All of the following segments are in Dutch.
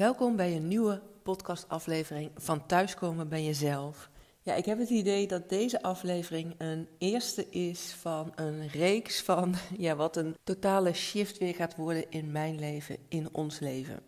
Welkom bij een nieuwe podcastaflevering van Thuiskomen bij Jezelf. Ja, ik heb het idee dat deze aflevering een eerste is van een reeks van ja, wat een totale shift weer gaat worden in mijn leven, in ons leven.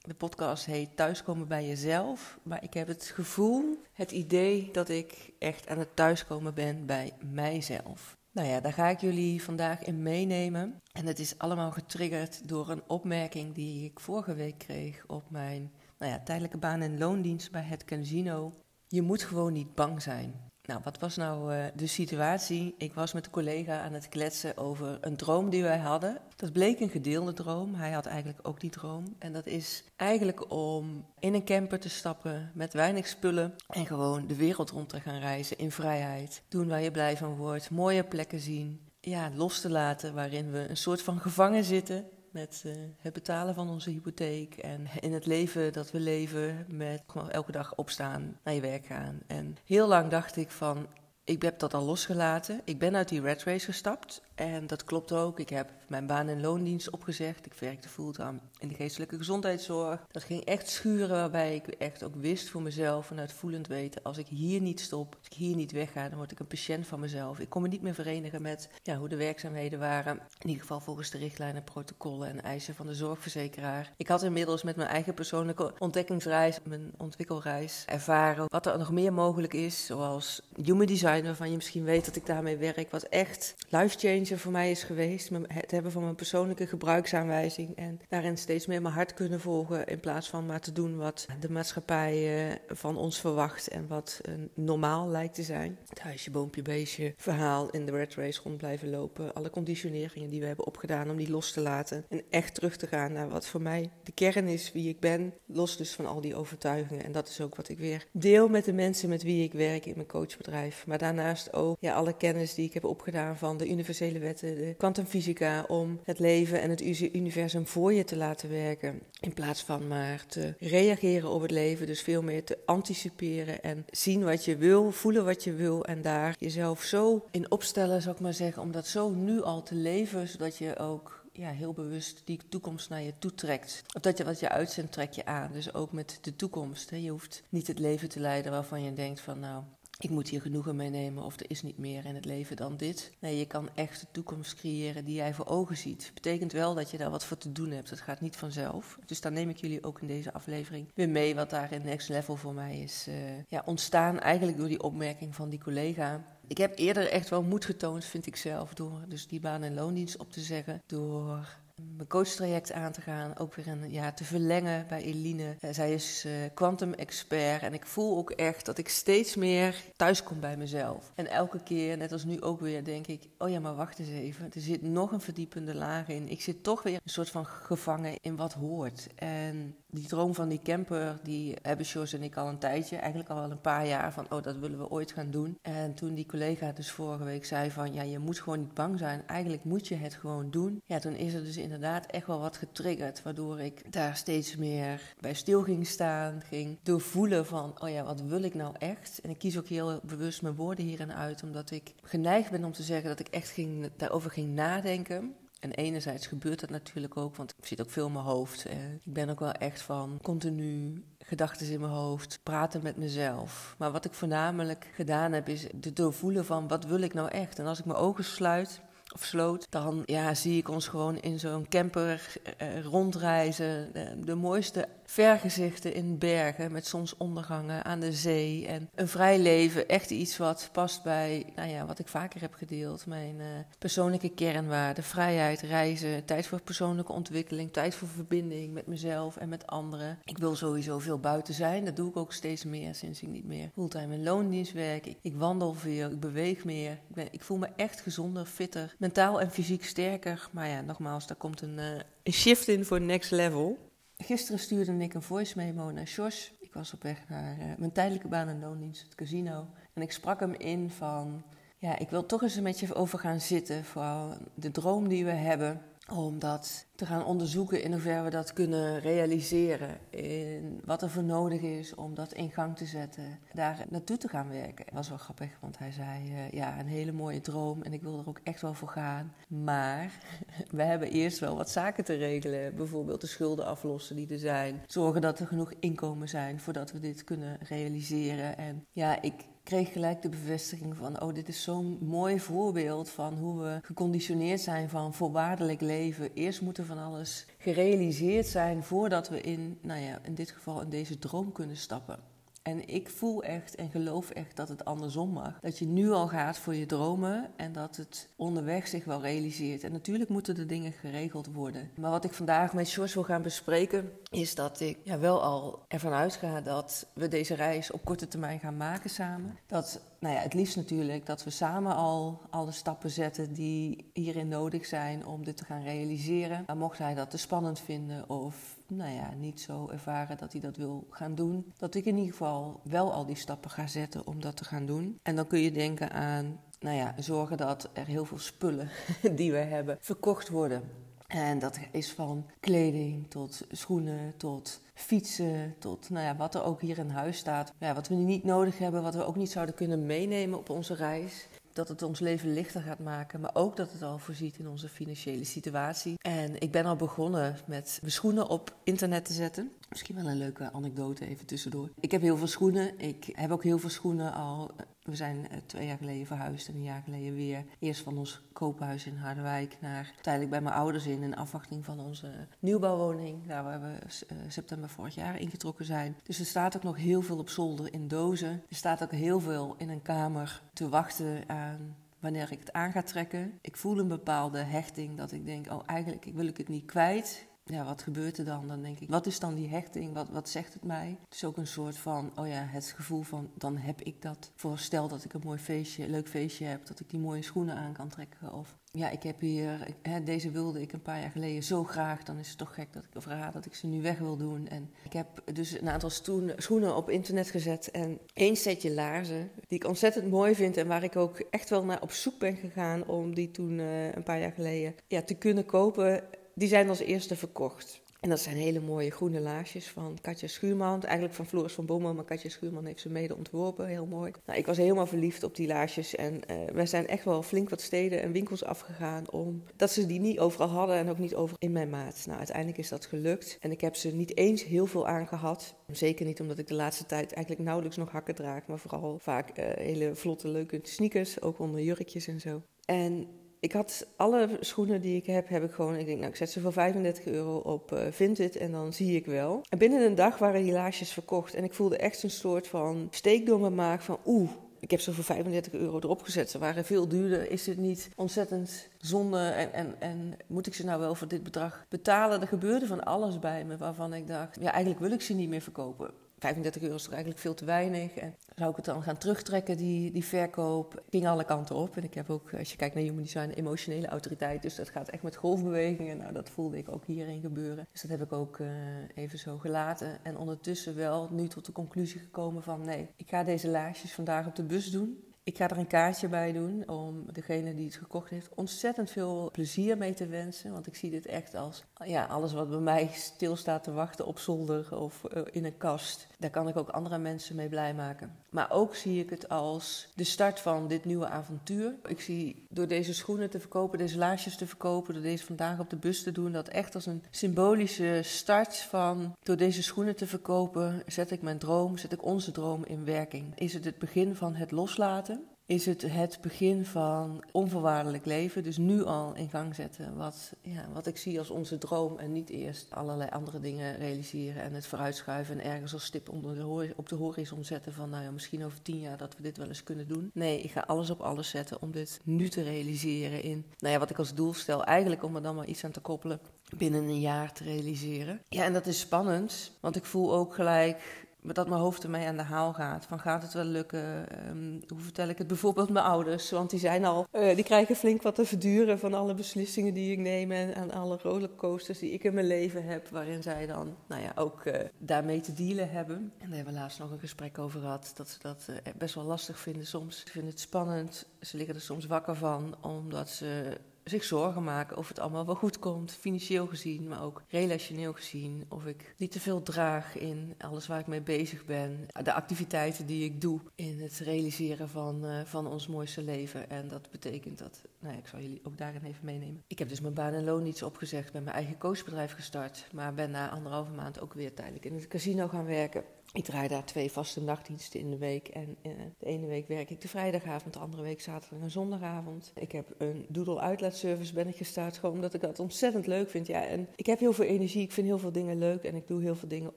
De podcast heet Thuiskomen bij Jezelf, maar ik heb het gevoel, het idee dat ik echt aan het thuiskomen ben bij mijzelf. Nou ja, daar ga ik jullie vandaag in meenemen. En het is allemaal getriggerd door een opmerking die ik vorige week kreeg op mijn nou ja, tijdelijke baan en loondienst bij het casino. Je moet gewoon niet bang zijn. Nou, wat was nou uh, de situatie? Ik was met een collega aan het kletsen over een droom die wij hadden. Dat bleek een gedeelde droom. Hij had eigenlijk ook die droom. En dat is eigenlijk om in een camper te stappen met weinig spullen en gewoon de wereld rond te gaan reizen in vrijheid. Doen waar je blij van wordt, mooie plekken zien. Ja, los te laten waarin we een soort van gevangen zitten met uh, het betalen van onze hypotheek en in het leven dat we leven met elke dag opstaan, naar je werk gaan. En heel lang dacht ik van, ik heb dat al losgelaten. Ik ben uit die red race gestapt en dat klopt ook. Ik heb mijn baan- en loondienst opgezegd. Ik werkte fulltime in de geestelijke gezondheidszorg. Dat ging echt schuren, waarbij ik echt ook wist voor mezelf vanuit voelend weten: als ik hier niet stop, als ik hier niet wegga, dan word ik een patiënt van mezelf. Ik kon me niet meer verenigen met ja, hoe de werkzaamheden waren. In ieder geval volgens de richtlijnen, protocollen en eisen van de zorgverzekeraar. Ik had inmiddels met mijn eigen persoonlijke ontdekkingsreis, mijn ontwikkelreis, ervaren wat er nog meer mogelijk is. Zoals human design, waarvan je misschien weet dat ik daarmee werk, wat echt life change voor mij is geweest. Het hebben van mijn persoonlijke gebruiksaanwijzing. En daarin steeds meer mijn hart kunnen volgen. In plaats van maar te doen wat de maatschappij eh, van ons verwacht. En wat normaal lijkt te zijn. Het huisje, boompje, beestje verhaal in de red race rond blijven lopen. Alle conditioneringen die we hebben opgedaan om die los te laten. En echt terug te gaan naar wat voor mij de kern is, wie ik ben. Los dus van al die overtuigingen. En dat is ook wat ik weer deel met de mensen met wie ik werk in mijn coachbedrijf. Maar daarnaast ook ja, alle kennis die ik heb opgedaan van de universele wetten, de kwantumfysica, om het leven en het universum voor je te laten werken. In plaats van maar te reageren op het leven, dus veel meer te anticiperen en zien wat je wil, voelen wat je wil en daar jezelf zo in opstellen, zou ik maar zeggen, om dat zo nu al te leven, zodat je ook ja, heel bewust die toekomst naar je toe trekt. Of dat je wat je uitzendt, trek je aan. Dus ook met de toekomst. Hè. Je hoeft niet het leven te leiden waarvan je denkt van nou, ik moet hier genoegen meenemen of er is niet meer in het leven dan dit. Nee, je kan echt de toekomst creëren die jij voor ogen ziet. Betekent wel dat je daar wat voor te doen hebt. Het gaat niet vanzelf. Dus daar neem ik jullie ook in deze aflevering weer mee wat daar in Next Level voor mij is uh, ja, ontstaan. Eigenlijk door die opmerking van die collega. Ik heb eerder echt wel moed getoond, vind ik zelf, door dus die baan- en loondienst op te zeggen. Door mijn coachtraject aan te gaan. Ook weer een jaar te verlengen bij Eline. Uh, zij is quantum uh, expert. En ik voel ook echt dat ik steeds meer thuis kom bij mezelf. En elke keer, net als nu ook weer, denk ik: oh ja, maar wacht eens even. Er zit nog een verdiepende laag in. Ik zit toch weer een soort van gevangen in wat hoort. En die droom van die camper, die hebben Jos en ik al een tijdje, eigenlijk al wel een paar jaar, van oh, dat willen we ooit gaan doen. En toen die collega dus vorige week zei van, ja, je moet gewoon niet bang zijn, eigenlijk moet je het gewoon doen. Ja, toen is er dus inderdaad echt wel wat getriggerd, waardoor ik daar steeds meer bij stil ging staan, ging doorvoelen van, oh ja, wat wil ik nou echt? En ik kies ook heel bewust mijn woorden hierin uit, omdat ik geneigd ben om te zeggen dat ik echt ging, daarover ging nadenken. En enerzijds gebeurt dat natuurlijk ook, want ik zit ook veel in mijn hoofd. Ik ben ook wel echt van continu gedachten in mijn hoofd, praten met mezelf. Maar wat ik voornamelijk gedaan heb, is de doorvoelen van wat wil ik nou echt? En als ik mijn ogen sluit of sloot, dan ja, zie ik ons gewoon in zo'n camper eh, rondreizen. De, de mooiste vergezichten in bergen met zonsondergangen aan de zee. En een vrij leven, echt iets wat past bij nou ja, wat ik vaker heb gedeeld. Mijn uh, persoonlijke kernwaarden, vrijheid, reizen, tijd voor persoonlijke ontwikkeling, tijd voor verbinding met mezelf en met anderen. Ik wil sowieso veel buiten zijn, dat doe ik ook steeds meer sinds ik niet meer fulltime in loondienst werk. Ik, wandel veel, ik beweeg meer. Ik, ben, ik voel me echt gezonder, fitter, mentaal en fysiek sterker. Maar ja, nogmaals, daar komt een, uh, een shift in voor next level. Gisteren stuurde ik een voice memo naar Jos. Ik was op weg naar uh, mijn tijdelijke baan en loondienst, het casino. En ik sprak hem in van, ja, ik wil toch eens met je over gaan zitten. Vooral de droom die we hebben om dat te gaan onderzoeken in hoeverre we dat kunnen realiseren. In wat er voor nodig is om dat in gang te zetten. Daar naartoe te gaan werken. Dat was wel grappig, want hij zei: uh, Ja, een hele mooie droom en ik wil er ook echt wel voor gaan. Maar we hebben eerst wel wat zaken te regelen. Bijvoorbeeld de schulden aflossen die er zijn. Zorgen dat er genoeg inkomen zijn voordat we dit kunnen realiseren. En ja, ik kreeg gelijk de bevestiging van: oh, dit is zo'n mooi voorbeeld van hoe we geconditioneerd zijn van voorwaardelijk leven. Eerst moeten van alles gerealiseerd zijn voordat we in, nou ja, in dit geval in deze droom kunnen stappen. En ik voel echt en geloof echt dat het andersom mag. Dat je nu al gaat voor je dromen en dat het onderweg zich wel realiseert. En natuurlijk moeten de dingen geregeld worden. Maar wat ik vandaag met George wil gaan bespreken, is dat ik ja, wel al ervan uitga dat we deze reis op korte termijn gaan maken samen. Dat nou ja, het liefst natuurlijk dat we samen al alle stappen zetten die hierin nodig zijn om dit te gaan realiseren. Maar mocht hij dat te spannend vinden of nou ja, niet zo ervaren dat hij dat wil gaan doen, dat ik in ieder geval wel al die stappen ga zetten om dat te gaan doen. En dan kun je denken aan, nou ja, zorgen dat er heel veel spullen die we hebben verkocht worden. En dat is van kleding tot schoenen, tot fietsen, tot nou ja, wat er ook hier in huis staat. Ja, wat we niet nodig hebben, wat we ook niet zouden kunnen meenemen op onze reis. Dat het ons leven lichter gaat maken, maar ook dat het al voorziet in onze financiële situatie. En ik ben al begonnen met mijn schoenen op internet te zetten. Misschien wel een leuke anekdote even tussendoor. Ik heb heel veel schoenen. Ik heb ook heel veel schoenen al. We zijn eh, twee jaar geleden verhuisd en een jaar geleden weer. Eerst van ons koophuis in Harderwijk naar uiteindelijk bij mijn ouders in. In afwachting van onze nieuwbouwwoning. Daar waar we uh, september vorig jaar ingetrokken zijn. Dus er staat ook nog heel veel op zolder in dozen. Er staat ook heel veel in een kamer te wachten aan wanneer ik het aan ga trekken. Ik voel een bepaalde hechting dat ik denk, oh eigenlijk wil ik het niet kwijt ja, wat gebeurt er dan? Dan denk ik, wat is dan die hechting? Wat, wat zegt het mij? Het is ook een soort van, oh ja, het gevoel van, dan heb ik dat. Voor stel dat ik een mooi feestje, leuk feestje heb, dat ik die mooie schoenen aan kan trekken. Of ja, ik heb hier, hè, deze wilde ik een paar jaar geleden zo graag. Dan is het toch gek dat ik verraad dat ik ze nu weg wil doen. En ik heb dus een aantal schoenen op internet gezet. En één setje laarzen, die ik ontzettend mooi vind. En waar ik ook echt wel naar op zoek ben gegaan om die toen uh, een paar jaar geleden ja, te kunnen kopen die zijn als eerste verkocht. En dat zijn hele mooie groene laarsjes van Katja Schuurman. Eigenlijk van Floris van Bommel, maar Katja Schuurman heeft ze mede ontworpen. Heel mooi. Nou, ik was helemaal verliefd op die laarsjes. En uh, wij zijn echt wel flink wat steden en winkels afgegaan om dat ze die niet overal hadden en ook niet over in mijn maat. Nou, uiteindelijk is dat gelukt. En ik heb ze niet eens heel veel aangehad. Zeker niet omdat ik de laatste tijd eigenlijk nauwelijks nog hakken draag, maar vooral vaak uh, hele vlotte, leuke sneakers, ook onder jurkjes en zo. En ik had alle schoenen die ik heb, heb ik gewoon. Ik denk, nou, ik zet ze voor 35 euro op uh, Vinted en dan zie ik wel. En binnen een dag waren die laarsjes verkocht. En ik voelde echt een soort van steek door mijn maag van oeh. Ik heb ze voor 35 euro erop gezet. Ze waren veel duurder. Is het niet ontzettend zonde? En, en, en moet ik ze nou wel voor dit bedrag betalen? Er gebeurde van alles bij me waarvan ik dacht: ja, eigenlijk wil ik ze niet meer verkopen. 35 euro is eigenlijk veel te weinig. En zou ik het dan gaan terugtrekken, die, die verkoop? ging alle kanten op. En ik heb ook, als je kijkt naar Human Design, emotionele autoriteit. Dus dat gaat echt met golfbewegingen. Nou, dat voelde ik ook hierin gebeuren. Dus dat heb ik ook uh, even zo gelaten. En ondertussen wel nu tot de conclusie gekomen van... nee, ik ga deze laarsjes vandaag op de bus doen. Ik ga er een kaartje bij doen om degene die het gekocht heeft ontzettend veel plezier mee te wensen. Want ik zie dit echt als ja, alles wat bij mij stilstaat te wachten op zolder of uh, in een kast. Daar kan ik ook andere mensen mee blij maken. Maar ook zie ik het als de start van dit nieuwe avontuur. Ik zie door deze schoenen te verkopen, deze laarsjes te verkopen, door deze vandaag op de bus te doen, dat echt als een symbolische start van door deze schoenen te verkopen, zet ik mijn droom, zet ik onze droom in werking. Is het het begin van het loslaten? Is het het begin van onvoorwaardelijk leven. Dus nu al in gang zetten wat, ja, wat ik zie als onze droom. En niet eerst allerlei andere dingen realiseren en het vooruitschuiven. En ergens als stip onder de op de horizon zetten van nou ja, misschien over tien jaar dat we dit wel eens kunnen doen. Nee, ik ga alles op alles zetten om dit nu te realiseren in, nou ja, wat ik als doel stel. Eigenlijk om er dan maar iets aan te koppelen binnen een jaar te realiseren. Ja, en dat is spannend, want ik voel ook gelijk dat mijn hoofd ermee aan de haal gaat. Van gaat het wel lukken? Um, hoe vertel ik het bijvoorbeeld mijn ouders? Want die zijn al, uh, die krijgen flink wat te verduren van alle beslissingen die ik neem en aan alle rollercoasters die ik in mijn leven heb, waarin zij dan, nou ja, ook uh, daarmee te dealen hebben. En daar hebben we laatst nog een gesprek over gehad, dat ze dat uh, best wel lastig vinden soms. Ze vinden het spannend, ze liggen er soms wakker van, omdat ze zich zorgen maken of het allemaal wel goed komt, financieel gezien, maar ook relationeel gezien. Of ik niet te veel draag in alles waar ik mee bezig ben, de activiteiten die ik doe in het realiseren van, uh, van ons mooiste leven. En dat betekent dat, nou ja, ik zal jullie ook daarin even meenemen. Ik heb dus mijn baan en loon iets opgezegd, ben mijn eigen coachbedrijf gestart, maar ben na anderhalve maand ook weer tijdelijk in het casino gaan werken. Ik draai daar twee vaste nachtdiensten in de week. En uh, de ene week werk ik de vrijdagavond, de andere week zaterdag en zondagavond. Ik heb een doodle outlet service ben ik gestart, gewoon omdat ik dat ontzettend leuk vind. Ja, en ik heb heel veel energie, ik vind heel veel dingen leuk en ik doe heel veel dingen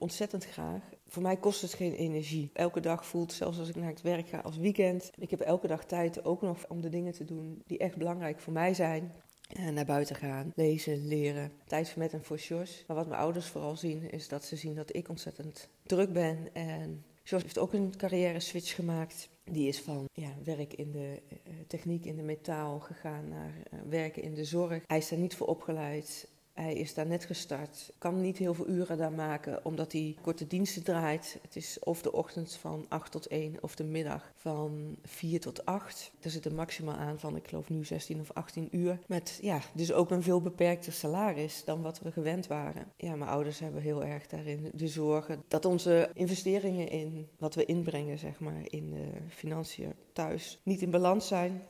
ontzettend graag. Voor mij kost het geen energie. Elke dag voelt, zelfs als ik naar het werk ga, als weekend. Ik heb elke dag tijd ook nog om de dingen te doen die echt belangrijk voor mij zijn. Uh, naar buiten gaan, lezen, leren. Tijd met en voor Jos. Maar wat mijn ouders vooral zien, is dat ze zien dat ik ontzettend druk ben. En Jos heeft ook een carrière switch gemaakt. Die is van ja, werk in de uh, techniek, in de metaal gegaan naar werken in de zorg. Hij is daar niet voor opgeleid. Hij is daar net gestart, kan niet heel veel uren daar maken, omdat hij korte diensten draait. Het is of de ochtend van 8 tot 1 of de middag van 4 tot 8. Er zit een maximaal aan van, ik geloof nu 16 of 18 uur. Met ja, dus ook een veel beperkter salaris dan wat we gewend waren. Ja, mijn ouders hebben heel erg daarin de zorgen dat onze investeringen in wat we inbrengen, zeg maar, in de financiën thuis niet in balans zijn.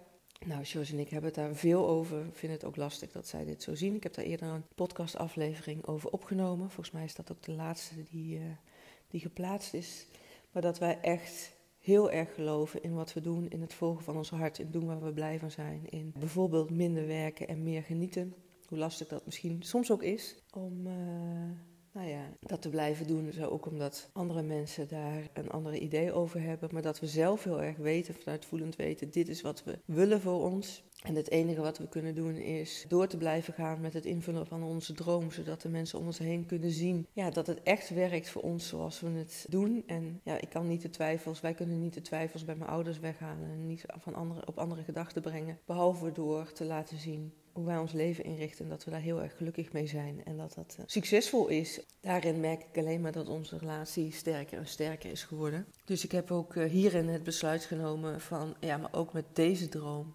Nou, Jos en ik hebben het daar veel over. Ik vind het ook lastig dat zij dit zo zien. Ik heb daar eerder een podcastaflevering over opgenomen. Volgens mij is dat ook de laatste die, uh, die geplaatst is. Maar dat wij echt heel erg geloven in wat we doen, in het volgen van ons hart, in doen waar we blij van zijn. In bijvoorbeeld minder werken en meer genieten. Hoe lastig dat misschien soms ook is om. Uh, nou ja, dat te blijven doen. Zo ook omdat andere mensen daar een andere idee over hebben. Maar dat we zelf heel erg weten, vanuit voelend weten, dit is wat we willen voor ons. En het enige wat we kunnen doen is door te blijven gaan met het invullen van onze droom. Zodat de mensen om ons heen kunnen zien ja, dat het echt werkt voor ons zoals we het doen. En ja, ik kan niet de twijfels, wij kunnen niet de twijfels bij mijn ouders weghalen. En niet van andere, op andere gedachten brengen. Behalve door te laten zien hoe wij ons leven inrichten. En dat we daar heel erg gelukkig mee zijn. En dat dat uh, succesvol is. Daarin merk ik alleen maar dat onze relatie sterker en sterker is geworden. Dus ik heb ook uh, hierin het besluit genomen van, ja, maar ook met deze droom.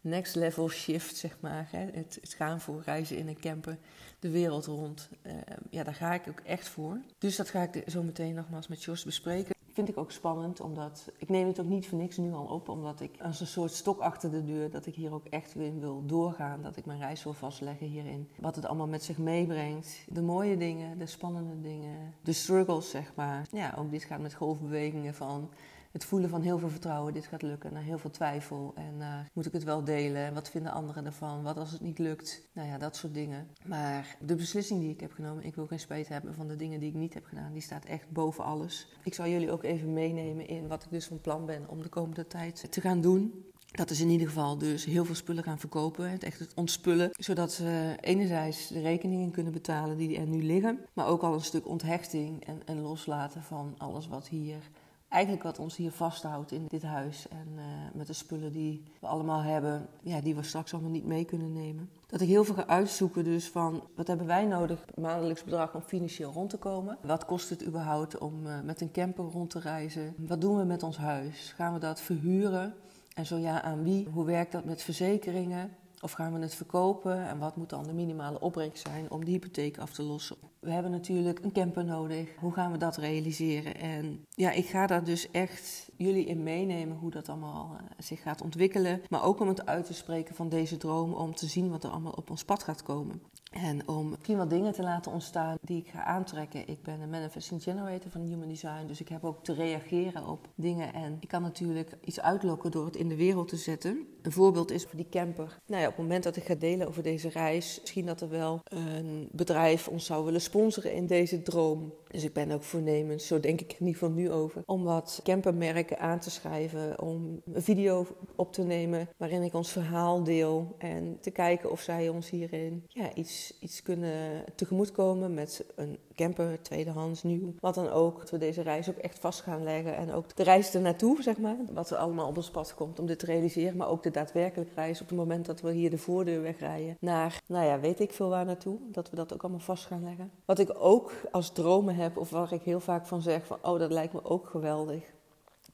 Next level shift, zeg maar. Hè? Het, het gaan voor reizen in een camper de wereld rond. Uh, ja, daar ga ik ook echt voor. Dus dat ga ik zo meteen nogmaals met Jos bespreken vind ik ook spannend, omdat ik neem het ook niet voor niks nu al op, omdat ik als een soort stok achter de deur, dat ik hier ook echt in wil doorgaan, dat ik mijn reis wil vastleggen hierin. Wat het allemaal met zich meebrengt, de mooie dingen, de spannende dingen, de struggles zeg maar. Ja, ook dit gaat met golfbewegingen van het voelen van heel veel vertrouwen, dit gaat lukken, naar heel veel twijfel. En uh, moet ik het wel delen? Wat vinden anderen ervan? Wat als het niet lukt? Nou ja, dat soort dingen. Maar de beslissing die ik heb genomen, ik wil geen spijt hebben van de dingen die ik niet heb gedaan, die staat echt boven alles. Ik zal jullie ook even meenemen in wat ik dus van plan ben om de komende tijd te gaan doen. Dat is in ieder geval dus heel veel spullen gaan verkopen. Het echt het ontspullen. Zodat ze enerzijds de rekeningen kunnen betalen die er nu liggen. Maar ook al een stuk onthechting en, en loslaten van alles wat hier eigenlijk wat ons hier vasthoudt in dit huis. En uh, met de spullen die we allemaal hebben, ja, die we straks allemaal niet mee kunnen nemen. Dat ik heel veel ga uitzoeken dus van wat hebben wij nodig, maandelijks bedrag om financieel rond te komen. Wat kost het überhaupt om uh, met een camper rond te reizen? Wat doen we met ons huis? Gaan we dat verhuren? En zo ja, aan wie? Hoe werkt dat met verzekeringen? Of gaan we het verkopen? En wat moet dan de minimale opbrengst zijn om die hypotheek af te lossen? We hebben natuurlijk een camper nodig. Hoe gaan we dat realiseren? En ja, ik ga daar dus echt jullie in meenemen hoe dat allemaal uh, zich gaat ontwikkelen. Maar ook om het uit te spreken van deze droom, om te zien wat er allemaal op ons pad gaat komen. En om wat dingen te laten ontstaan die ik ga aantrekken. Ik ben een manifesting generator van Human Design, dus ik heb ook te reageren op dingen. En ik kan natuurlijk iets uitlokken door het in de wereld te zetten. Een voorbeeld is voor die camper. Nou ja, op het moment dat ik ga delen over deze reis, misschien dat er wel een bedrijf ons zou willen sponsoren in deze droom. Dus ik ben ook voornemens, zo denk ik in ieder geval nu over, om wat campermerken aan te schrijven, om een video op te nemen waarin ik ons verhaal deel en te kijken of zij ons hierin ja, iets, iets kunnen tegemoetkomen met een camper, tweedehands, nieuw, wat dan ook. Dat we deze reis ook echt vast gaan leggen en ook de reis ernaartoe, zeg maar, wat er allemaal op ons pad komt om dit te realiseren, maar ook de daadwerkelijke reis op het moment dat we hier de voordeur wegrijden naar, nou ja, weet ik veel waar naartoe, dat we dat ook allemaal vast gaan leggen. Wat ik ook als dromen heb, of waar ik heel vaak van zeg van, oh, dat lijkt me ook geweldig.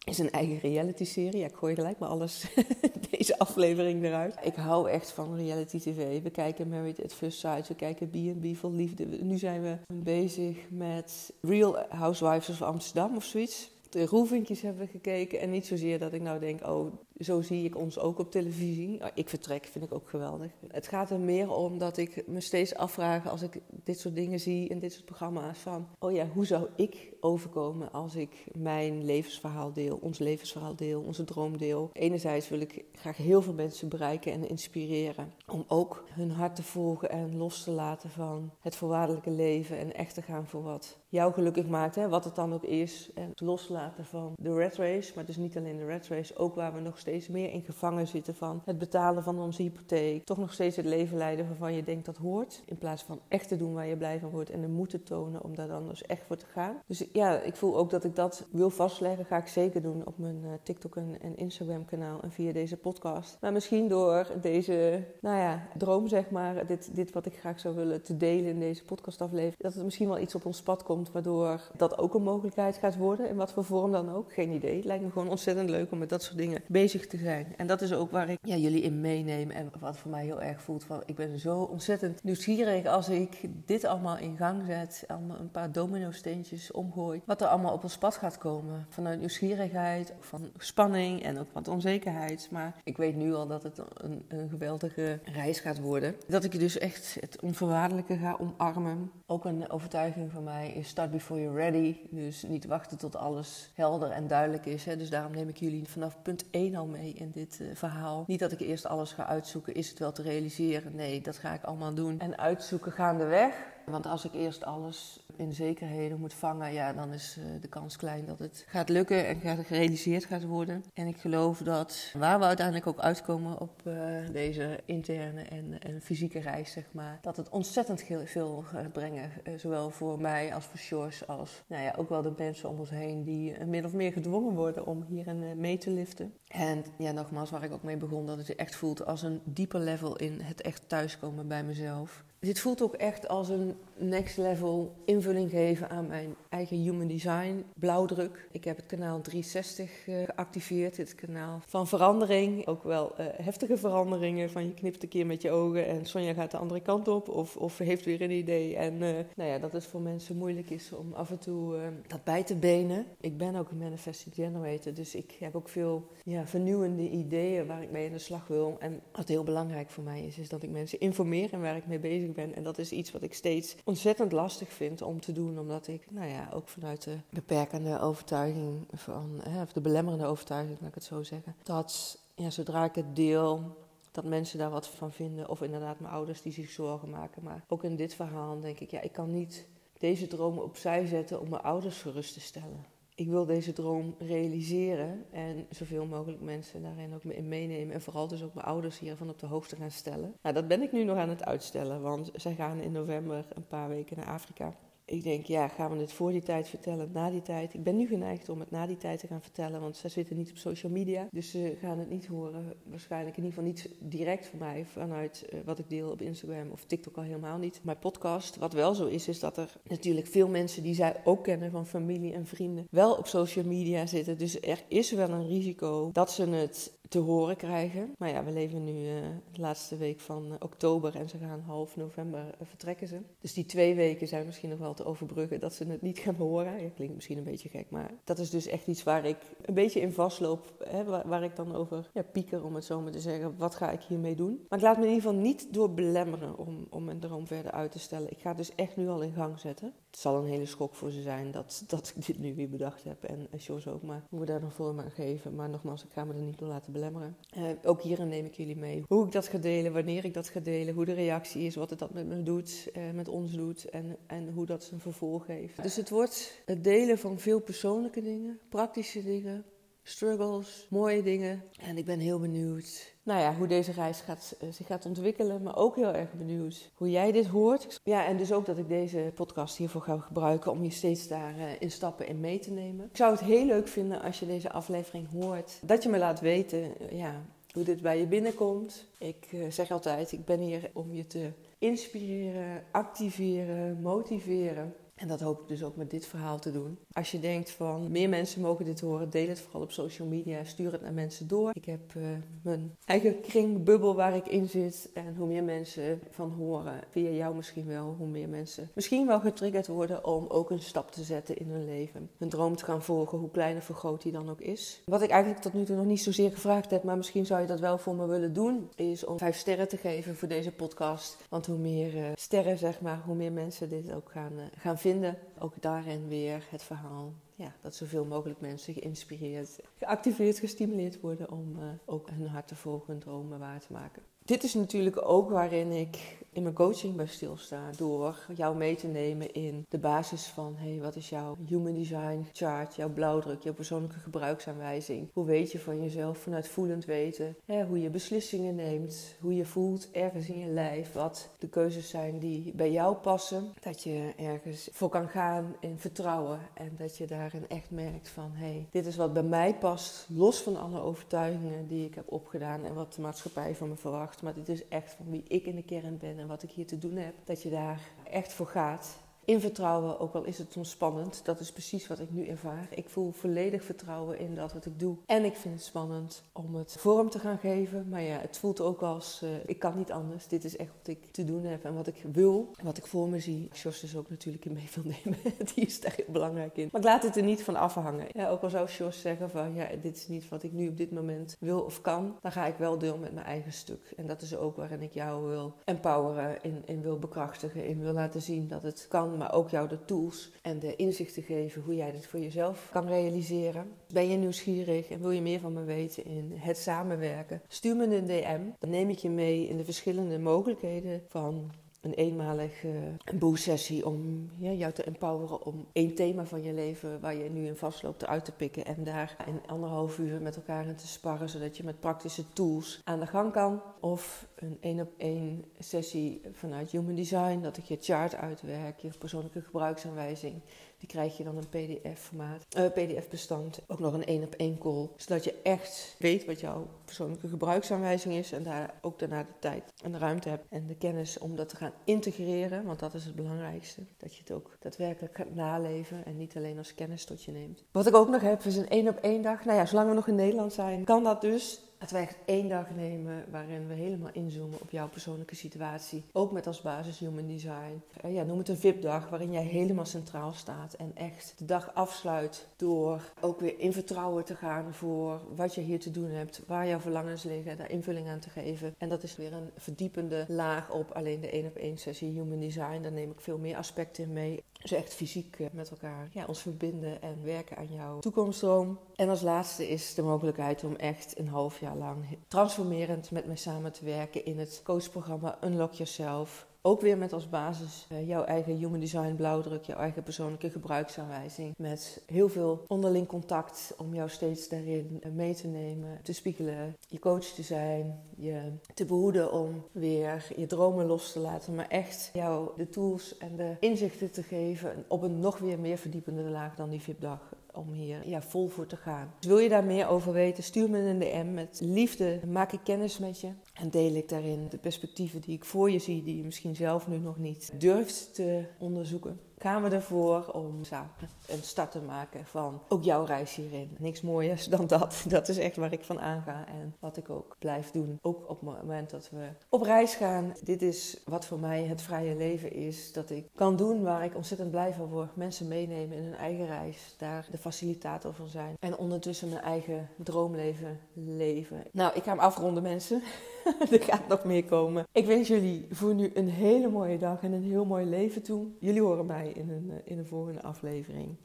is een eigen reality serie. Ja, ik gooi gelijk maar alles, deze aflevering eruit. Ik hou echt van reality tv. We kijken Married at First Sight, we kijken B&B vol liefde. Nu zijn we bezig met Real Housewives of Amsterdam of zoiets. De roevinkjes hebben we gekeken en niet zozeer dat ik nou denk, oh, zo zie ik ons ook op televisie. Ik vertrek, vind ik ook geweldig. Het gaat er meer om dat ik me steeds afvraag als ik dit soort dingen zie in dit soort programma's van, oh ja, hoe zou ik overkomen als ik mijn levensverhaal deel, ons levensverhaal deel, onze droom deel. Enerzijds wil ik graag heel veel mensen bereiken en inspireren om ook hun hart te volgen en los te laten van het voorwaardelijke leven en echt te gaan voor wat jou gelukkig maakt, hè, wat het dan ook is. En loslaten van de red race, maar dus niet alleen de red race, ook waar we nog steeds meer in gevangen zitten van het betalen van onze hypotheek. Toch nog steeds het leven leiden waarvan je denkt dat hoort. In plaats van echt te doen waar je blij van wordt en de moeten tonen om daar dan dus echt voor te gaan. Dus ja, ik voel ook dat ik dat wil vastleggen. Ga ik zeker doen op mijn uh, TikTok en, Instagram kanaal en via deze podcast. Maar misschien door deze, nou ja, droom zeg maar, dit, dit wat ik graag zou willen te delen in deze podcastaflevering. Dat er misschien wel iets op ons pad komt waardoor dat ook een mogelijkheid gaat worden. In wat voor vorm dan ook. Geen idee. Het lijkt me gewoon ontzettend leuk om met dat soort dingen bezig te zijn. En dat is ook waar ik ja, jullie in meeneem. En wat voor mij heel erg voelt van ik ben zo ontzettend nieuwsgierig als ik dit allemaal in gang zet. Allemaal een paar domino steentjes omgooi. Wat er allemaal op ons pad gaat komen. Vanuit nieuwsgierigheid, van spanning en ook wat onzekerheid. Maar ik weet nu al dat het een, een geweldige reis gaat worden. Dat ik dus echt het onvoorwaardelijke ga omarmen. Ook een overtuiging van mij is start before you're ready. Dus niet wachten tot alles helder en duidelijk is. Hè. Dus daarom neem ik jullie vanaf punt 1 al mee in dit uh, verhaal. Niet dat ik eerst alles ga uitzoeken, is het wel te realiseren? Nee, dat ga ik allemaal doen. En uitzoeken gaandeweg. Want als ik eerst alles in zekerheden moet vangen, ja, dan is uh, de kans klein dat het gaat lukken en gaat gerealiseerd gaat worden. En ik geloof dat waar we uiteindelijk ook uitkomen op uh, deze interne en, en, fysieke reis, zeg maar, dat het ontzettend veel gaat brengen. Uh, zowel voor mij als voor Sjors, als nou ja, ook wel de mensen om ons heen die min of meer gedwongen worden om hierin mee te liften. En ja, nogmaals, waar ik ook mee begon, dat het echt voelt als een dieper level in het echt thuiskomen bij mezelf. Dit voelt ook echt als een next level invulling geven aan mijn eigen human design blauwdruk. Ik heb het kanaal 360 uh, geactiveerd, het kanaal van verandering. Ook wel uh, heftige veranderingen, van je knipt een keer met je ogen en Sonja gaat de andere kant op of, of heeft weer een idee. En uh, nou ja, dat het voor mensen moeilijk is om af en toe dat bij te benen. Ik ben ook een manifesting generator, dus ik heb ook veel ja, vernieuwende ideeën waar ik mee aan de slag wil. En wat heel belangrijk voor mij is, is dat ik mensen informeer en waar ik mee bezig ben. En dat is iets wat ik steeds ontzettend lastig vind om te doen, omdat ik, nou ja, ook vanuit de beperkende overtuiging van, hè, of de belemmerende overtuiging, laat ik het zo zeggen, dat ja, zodra ik het deel, dat mensen daar wat van vinden. Of inderdaad mijn ouders die zich zorgen maken. Maar ook in dit verhaal denk ik, ja, ik kan niet deze dromen opzij zetten om mijn ouders gerust te stellen ik wil deze droom realiseren en zoveel mogelijk mensen daarin ook in meenemen. En vooral dus ook mijn ouders hiervan op de hoogte gaan stellen. Nou, dat ben ik nu nog aan het uitstellen, want zij gaan in november een paar weken naar Afrika ik denk, ja, gaan we het voor die tijd vertellen, na die tijd? Ik ben nu geneigd om het na die tijd te gaan vertellen, want ze zitten niet op social media. Dus ze gaan het niet horen, waarschijnlijk in ieder geval niet direct van mij, vanuit uh, wat ik deel op Instagram of TikTok al helemaal niet. Mijn podcast, wat wel zo is, is dat er natuurlijk veel mensen die zij ook kennen van familie en vrienden, wel op social media zitten. Dus er is wel een risico dat ze het te horen krijgen. Maar ja, we leven nu uh, de laatste week van uh, oktober en ze gaan half november uh, vertrekken ze. Dus die twee weken zijn misschien nog wel te overbruggen dat ze het niet gaan horen. Ja, klinkt misschien een beetje gek, maar dat is dus echt iets waar ik een beetje in vastloop. Hè, waar, ik dan over ja, pieker, om het zo maar te zeggen. Wat ga ik hiermee doen? Maar ik laat me in ieder geval niet door belemmeren om, om mijn droom verder uit te stellen. Ik ga het dus echt nu al in gang zetten. Het zal een hele schok voor ze zijn dat, dat ik dit nu weer bedacht heb. En, en ook, maar ik moet daar nog voor aan geven. Maar nogmaals, ik ga me er niet door laten belemmeren. Uh, ook hierin neem ik jullie mee. Hoe ik dat ga delen, wanneer ik dat ga delen, hoe de reactie is, wat het dat met me doet, uh, met ons doet en, en hoe dat zijn vervolg heeft. Dus het wordt het delen van veel persoonlijke dingen, praktische dingen, struggles, mooie dingen. En ik ben heel benieuwd nou ja, hoe deze reis gaat, uh, zich gaat ontwikkelen. Maar ook heel erg benieuwd hoe jij dit hoort. Ja, en dus ook dat ik deze podcast hiervoor ga gebruiken om je steeds daarin uh, stappen in mee te nemen. Ik zou het heel leuk vinden als je deze aflevering hoort. Dat je me laat weten uh, ja, hoe dit bij je binnenkomt. Ik zeg altijd, ik ben hier om je te inspireren, activeren, motiveren. En dat hoop ik dus ook met dit verhaal te doen. Als je denkt van meer mensen mogen dit horen, deel het vooral op social media. Stuur het naar mensen door. Ik heb uh, mijn eigen kringbubbel waar ik in zit. En hoe meer mensen van horen, via jou misschien wel, hoe meer mensen misschien wel getriggerd worden om ook een stap te zetten in hun leven. Een droom te gaan volgen, hoe klein of groot die dan ook is. Wat ik eigenlijk tot nu toe nog niet zozeer gevraagd heb, maar misschien zou je dat wel voor me willen doen, is om vijf sterren te geven voor deze podcast. Want hoe meer uh, sterren, zeg maar, hoe meer mensen dit ook gaan, uh, gaan vinden. Ook daarin weer het verhaal ja, dat zoveel mogelijk mensen geïnspireerd, geactiveerd, gestimuleerd worden om uh, ook hun hart te volgen, dromen waar te maken. Dit is natuurlijk ook waarin ik in mijn coaching bij stilsta. Door jou mee te nemen in de basis van: hey, wat is jouw human design chart, jouw blauwdruk, jouw persoonlijke gebruiksaanwijzing? Hoe weet je van jezelf vanuit voelend weten? Hè, hoe je beslissingen neemt, hoe je voelt ergens in je lijf. Wat de keuzes zijn die bij jou passen. Dat je ergens voor kan gaan in vertrouwen. En dat je daarin echt merkt van: hey, dit is wat bij mij past. Los van alle overtuigingen die ik heb opgedaan en wat de maatschappij van me verwacht maar dit is echt van wie ik in de kern ben en wat ik hier te doen heb. Dat je daar echt voor gaat in vertrouwen, ook al is het soms spannend. Dat is precies wat ik nu ervaar. Ik voel volledig vertrouwen in dat wat ik doe. En ik vind het spannend om het vorm te gaan geven. Maar ja, het voelt ook als, uh, ik kan niet anders. Dit is echt wat ik te doen heb en wat ik wil. En wat ik voor me zie. Jos dus ook natuurlijk in mee wil nemen. Die is daar heel belangrijk in. Maar ik laat het er niet van afhangen. Ja, ook al zou Jos zeggen van, ja, dit is niet wat ik nu op dit moment wil of kan. Dan ga ik wel deel met mijn eigen stuk. En dat is ook waarin ik jou wil empoweren, in, in wil bekrachtigen, in wil laten zien dat het kan maar ook jou de tools en de inzichten geven hoe jij dit voor jezelf kan realiseren. Ben je nieuwsgierig en wil je meer van me weten in het samenwerken? Stuur me een DM. Dan neem ik je mee in de verschillende mogelijkheden van een eenmalige boostsessie om ja, jou te empoweren om één thema van je leven waar je nu in vastloopt eruit te pikken en daar in anderhalf uur met elkaar in te sparren, zodat je met praktische tools aan de gang kan. Of een één op één sessie vanuit Human Design, dat ik je chart uitwerk, je persoonlijke gebruiksaanwijzing. Die krijg je dan een PDF-formaat, uh, PDF-bestand. Ook nog een één op één call, zodat je echt weet wat jouw persoonlijke gebruiksaanwijzing is en daar ook daarna de tijd en de ruimte hebt en de kennis om dat te gaan integreren, want dat is het belangrijkste. Dat je het ook daadwerkelijk gaat naleven en niet alleen als kennis tot je neemt. Wat ik ook nog heb is een één op één dag. Nou ja, zolang we nog in Nederland zijn, kan dat dus. Dat we echt één dag nemen waarin we helemaal inzoomen op jouw persoonlijke situatie. Ook met als basis human design. Eh, ja, noem het een VIP-dag waarin jij helemaal centraal staat. En echt de dag afsluit door ook weer in vertrouwen te gaan voor wat je hier te doen hebt. Waar jouw verlangens liggen, daar invulling aan te geven. En dat is weer een verdiepende laag op alleen de één op één sessie human design. Daar neem ik veel meer aspecten in mee. Dus echt fysiek eh, met elkaar ja, ons verbinden en werken aan jouw toekomststroom. En als laatste is de mogelijkheid om echt een half jaar lang transformerend met mij samen te werken in het coachprogramma Unlock Yourself. Ook weer met als basis uh, jouw eigen human design blauwdruk, jouw eigen persoonlijke gebruiksaanwijzing. Met heel veel onderling contact om jou steeds daarin uh, mee te nemen, te spiegelen, je coach te zijn, je te behoeden om weer je dromen los te laten, maar echt jou de tools en de inzichten te geven op een nog weer meer verdiepende laag dan die VIP-dag om hier ja, vol voor te gaan. Dus wil je daar meer over weten, stuur me een DM. Met liefde maak ik kennis met je en deel ik daarin de perspectieven die ik voor je zie, die je misschien zelf nu nog niet durft te onderzoeken gaan we ervoor om samen een start te maken van ook jouw reis hierin. Niks mooiers dan dat. Dat is echt waar ik van aanga en wat ik ook blijf doen. Ook op het moment dat we op reis gaan. Dit is wat voor mij het vrije leven is. Dat ik kan doen waar ik ontzettend blij van word. Mensen meenemen in hun eigen reis. Daar de facilitator van zijn. En ondertussen mijn eigen droomleven leven. Nou, ik ga hem afronden mensen. er gaat nog meer komen. Ik wens jullie voor nu een hele mooie dag en een heel mooi leven toe. Jullie horen mij in een, eh, in een volgende aflevering.